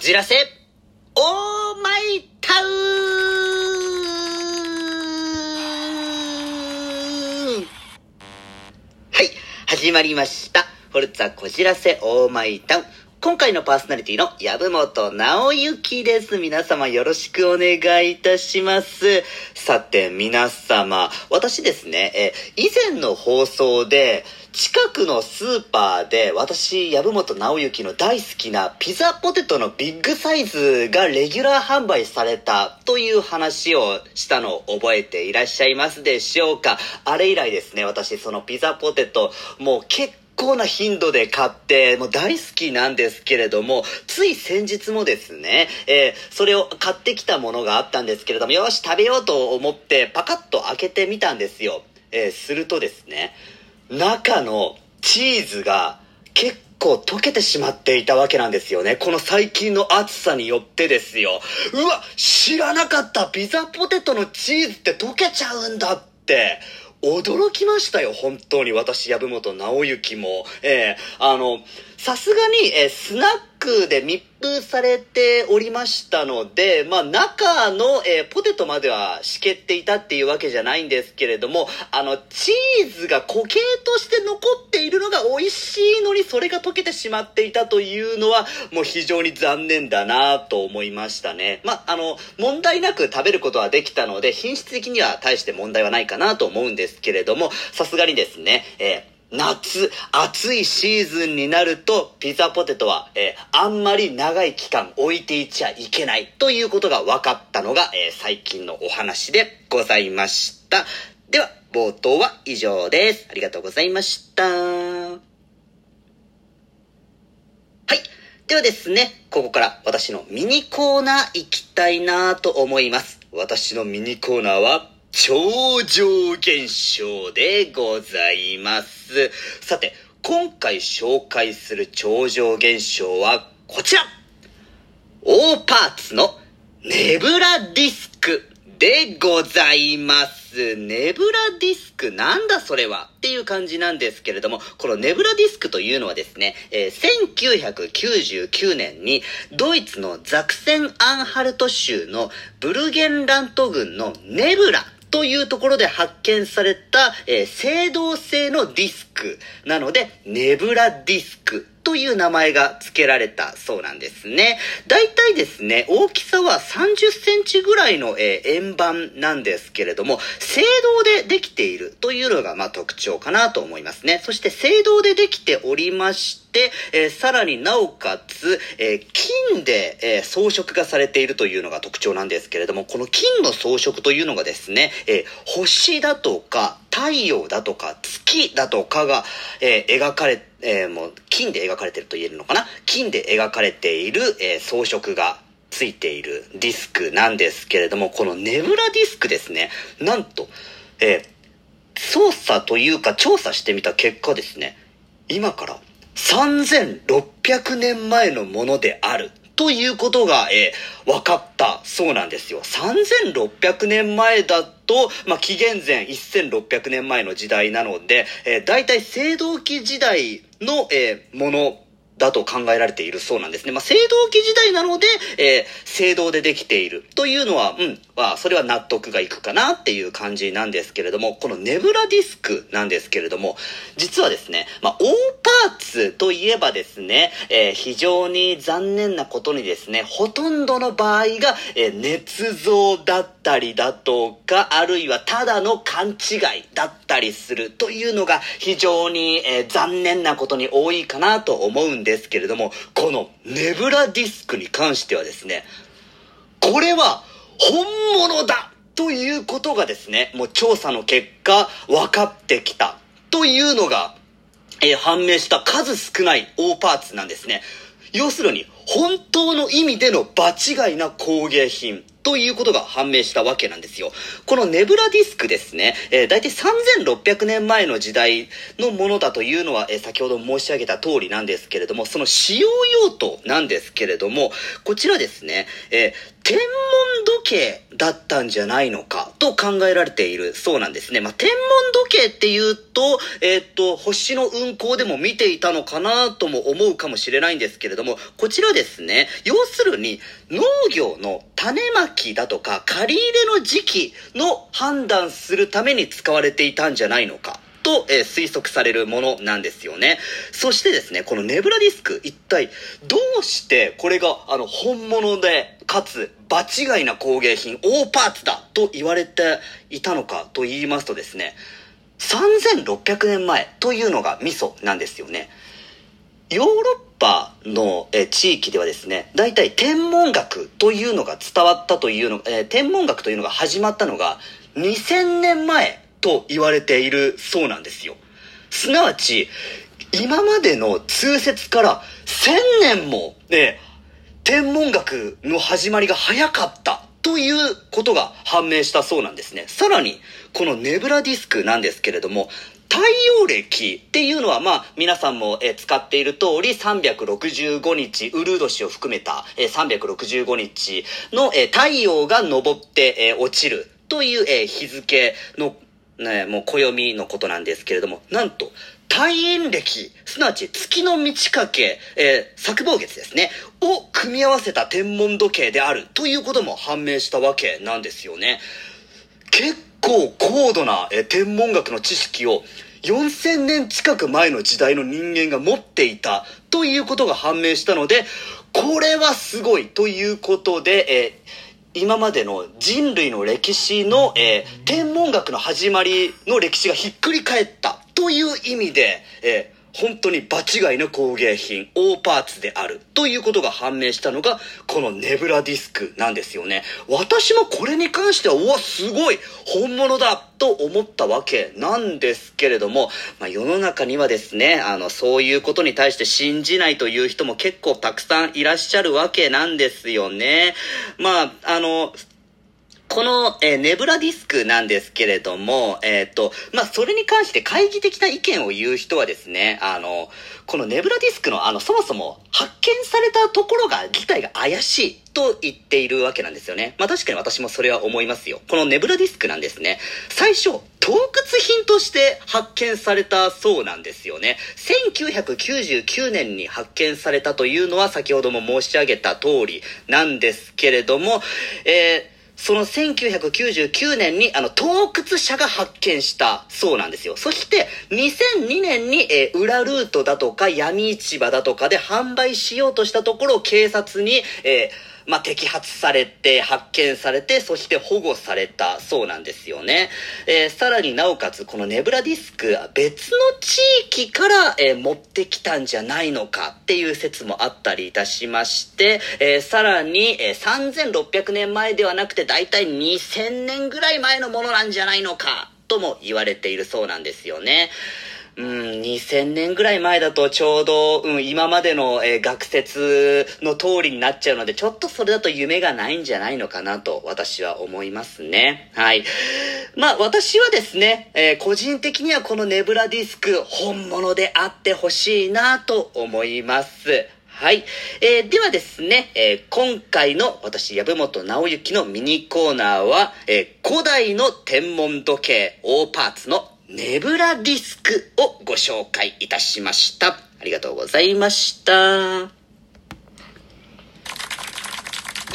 じらせ、オーマイタウンはい、始まりました。フォルツァこじらせオーマイタウン。今回のパーソナリティの籔本直之です。皆様よろしくお願いいたします。さて皆様、私ですね、え以前の放送で、近くのスーパーで私、籔本直之の大好きなピザポテトのビッグサイズがレギュラー販売されたという話をしたのを覚えていらっしゃいますでしょうかあれ以来ですね、私そのピザポテト、もう結構な頻度で買って、もう大好きなんですけれども、つい先日もですね、えーそれを買ってきたものがあったんですけれども、よし、食べようと思ってパカッと開けてみたんですよ。えーするとですね、中のチーズが結構溶けてしまっていたわけなんですよね。この最近の暑さによってですよ。うわ知らなかったピザポテトのチーズって溶けちゃうんだって。驚きましたよ、本当に。私、籔本直之も。ええあの、さすがに、えースナックで密封されておりましたので、まあ、中の、えーポテトまではしけっていたっていうわけじゃないんですけれども、あの、チーズが固形として残っているのが美味しいのに、それが溶けてしまっていたというのは、もう非常に残念だなと思いましたね。まあ、あの、問題なく食べることはできたので、品質的には大して問題はないかなと思うんですけれども、さすがにですね、えー夏、暑いシーズンになると、ピザポテトは、えーあんまり長い期間置いていちゃいけないということが分かったのが、えー最近のお話でございました。では、冒頭は以上です。ありがとうございました。はい。ではですね、ここから私のミニコーナー行きたいなと思います。私のミニコーナーは、超常現象でございます。さて、今回紹介する超常現象はこちらオーパーツのネブラディスクでございます。ネブラディスクなんだそれはっていう感じなんですけれども、このネブラディスクというのはですね、えー1999年にドイツのザクセン・アンハルト州のブルゲンラント郡のネブラというところで発見された、えー青銅製のディスクなので、ネブラディスクという名前が付けられたそうなんですね。大体ですね、大きさは30センチぐらいの、えー円盤なんですけれども、青銅でできているというのがまあ特徴かなと思いますね。そして青銅でできておりまして、えーさらになおかつ、えー金で、えー装飾がされているというのが特徴なんですけれども、この金の装飾というのがですね、え星だとか太陽だとか月だとかが、え描かれ、えもう金で描かれてると言えるのかな？金で描かれている、え装飾がついているディスクなんですけれども、このネブラディスクですね、なんと、えー操作というか調査してみた結果ですね、今から3600年前のものであるということが、えー分かったそうなんですよ。3600年前だと、まあ、紀元前1600年前の時代なので、えー、大体青銅器時代の、えーものだと考えられているそうなんですね。まあ、青銅器時代なので、えー青銅でできているというのは、うん、まあ、それは納得がいくかなっていう感じなんですけれども、このネブラディスクなんですけれども、実はですね、まあ、オーパーツといえばですね、えー非常に残念なことにですね、ほとんどの場合が、えー捏造だったりだとか、あるいはただの勘違いだったりするというのが非常に、えー残念なことに多いかなと思うんですですけれども、このネブラディスクに関してはですね、これは本物だということがですね、もう調査の結果分かってきたというのが、えー判明した数少ない大パーツなんですね。要するに、本当の意味での場違いな工芸品ということが判明したわけなんですよ。このネブラディスクですね、えー、大体3600年前の時代のものだというのは、えー、先ほど申し上げた通りなんですけれども、その使用用途なんですけれども、こちらですね、えー天文時計だったんじゃないのかと考えられているそうなんですね。まあ、天文時計っていうと、えー、っと、星の運行でも見ていたのかなとも思うかもしれないんですけれども、こちらですね、要するに農業の種まきだとか借り入れの時期の判断するために使われていたんじゃないのか。と、えー、推測されるものなんですよね。そしてですね、このネブラディスク、一体どうしてこれがあの本物で、かつ場違いな工芸品、大パーツだと言われていたのかと言いますとですね、3600年前というのがミソなんですよね。ヨーロッパの、地域ではですね、大体天文学というのが伝わったというの、え、天文学というのが始まったのが2000年前と言われているそうなんですよ。すなわち、今までの通説から1000年も、ね、天文学の始まりが早かったということが判明したそうなんですね。さらに、このネブラディスクなんですけれども、太陽暦っていうのはまあ皆さんもえ使っている通り365日、ウルード氏を含めたえ365日のえ太陽が昇ってえ落ちるというえ日付のね、もう暦のことなんですけれども、なんと、大陰暦、すなわち月の満ち欠け、えー、作望月ですね、を組み合わせた天文時計であるということも判明したわけなんですよね。結構度な、え、天文学の知識を4000年近く前の時代の人間が持っていたということが判明したので、これはすごいということで、えー今までの人類の歴史の、えー、天文学の始まりの歴史がひっくり返ったという意味で、えー本当に場違いな工芸品、大パーツであるということが判明したのが、このネブラディスクなんですよね。私もこれに関しては、うわ、すごい本物だと思ったわけなんですけれども、まあ、世の中にはですね、あの、そういうことに対して信じないという人も結構たくさんいらっしゃるわけなんですよね。まあ、あの、この、えー、ネブラディスクなんですけれども、えっ、ー、と、まあ、それに関して懐疑的な意見を言う人はですね、あの、このネブラディスクの、あの、そもそも発見されたところが、自体が怪しいと言っているわけなんですよね。まあ、確かに私もそれは思いますよ。このネブラディスクなんですね。最初、洞窟品として発見されたそうなんですよね。1999年に発見されたというのは先ほども申し上げた通りなんですけれども、えーその1999年にあの洞窟者が発見したそうなんですよ。そして2002年に、えー、裏ルートだとか闇市場だとかで販売しようとしたところ警察に、えーまあ、摘発されて、発見されて、そして保護されたそうなんですよね。えー、さらになおかつ、このネブラディスク、別の地域から、えー、持ってきたんじゃないのかっていう説もあったりいたしまして、えー、さらに、え、3600年前ではなくて、だいたい2000年ぐらい前のものなんじゃないのか、とも言われているそうなんですよね。うん、2000年ぐらい前だとちょうど、うん、今までの、えー、学説の通りになっちゃうので、ちょっとそれだと夢がないんじゃないのかなと私は思いますね。はい。まあ私はですね、えー、個人的にはこのネブラディスク本物であってほしいなと思います。はい。えー、ではですね、えー、今回の私、籔本直之のミニコーナーは、えー、古代の天文時計大パーツのネブラディスクをご紹介いたしました。ありがとうございました。は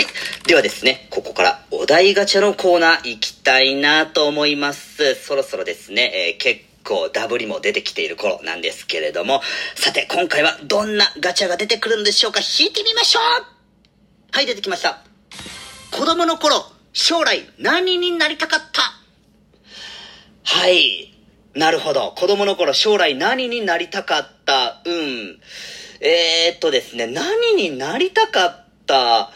い。ではですね、ここからお題ガチャのコーナー行きたいなと思います。そろそろですね、えー、結構ダブりも出てきている頃なんですけれども、さて今回はどんなガチャが出てくるんでしょうか引いてみましょうはい、出てきました。子供の頃、将来何になりたかった？はい。なるほど。子供の頃将来何になりたかった、うん。えー、っとですね、何になりたかった、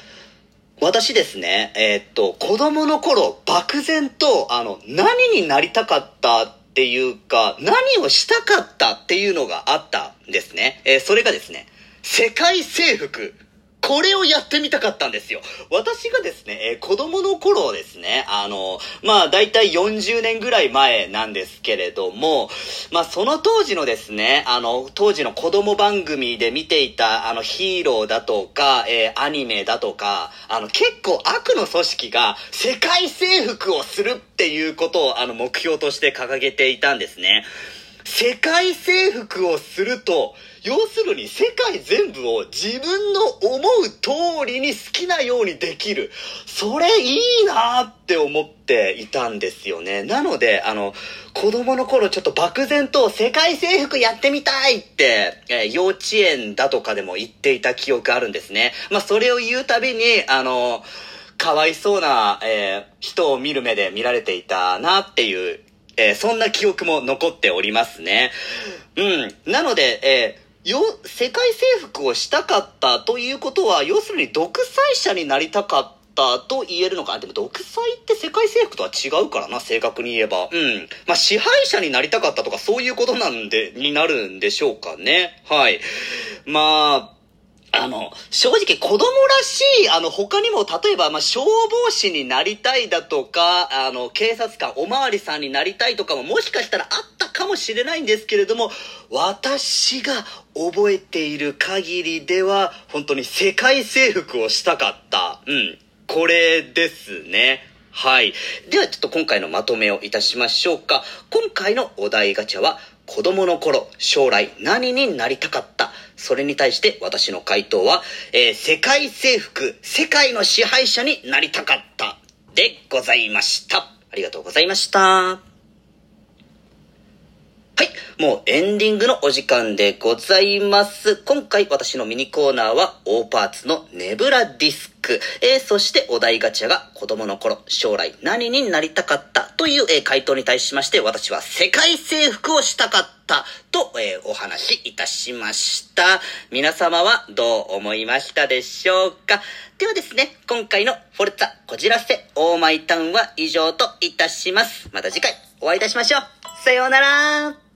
私ですね、えー、っと、子供の頃、漠然と、あの、何になりたかったっていうか、何をしたかったっていうのがあったんですね。えー、それがですね、世界征服。これをやってみたかったんですよ。私がですね、えー、子供の頃ですね、あの、まあ、だいたい40年ぐらい前なんですけれども、まあ、その当時のですね、あの、当時の子供番組で見ていた、あの、ヒーローだとか、えー、アニメだとか、あの、結構悪の組織が世界征服をするっていうことを、あの、目標として掲げていたんですね。世界征服をすると、要するに世界全部を自分の思う通りに好きなようにできる。それいいなって思っていたんですよね。なので、あの、子供の頃ちょっと漠然と世界征服やってみたいって、えー、幼稚園だとかでも言っていた記憶あるんですね。まあ、それを言うたびに、あの、かわいそうな、えー、人を見る目で見られていたなっていうえー、そんな記憶も残っておりますね。うん。なので、えー、よ、世界征服をしたかったということは、要するに独裁者になりたかったと言えるのかな。でも独裁って世界征服とは違うからな、正確に言えば。うん。まあ、支配者になりたかったとかそういうことなんで、になるんでしょうかね。はい。まあ、あの、正直子供らしい、あの、他にも、例えば、まあ、消防士になりたいだとか、あの、警察官、おまわりさんになりたいとかも、もしかしたらあったかもしれないんですけれども、私が覚えている限りでは、本当に世界征服をしたかった。うん。これですね。はい。ではちょっと今回のまとめをいたしましょうか。今回のお題ガチャは、子供の頃、将来何になりたかった？それに対して私の回答は、えー、世界征服、世界の支配者になりたかったでございました。ありがとうございました。はい。もうエンディングのお時間でございます。今回私のミニコーナーは、オーパーツのネブラディスク。えー、そしてお題ガチャが子供の頃、将来何になりたかったという、えー、回答に対しまして、私は世界征服をしたかったと、えー、お話しいたしました。皆様はどう思いましたでしょうか？ではですね、今回のフォルツァこじらせオーマイタウンは以上といたします。また次回お会いいたしましょう。さようなら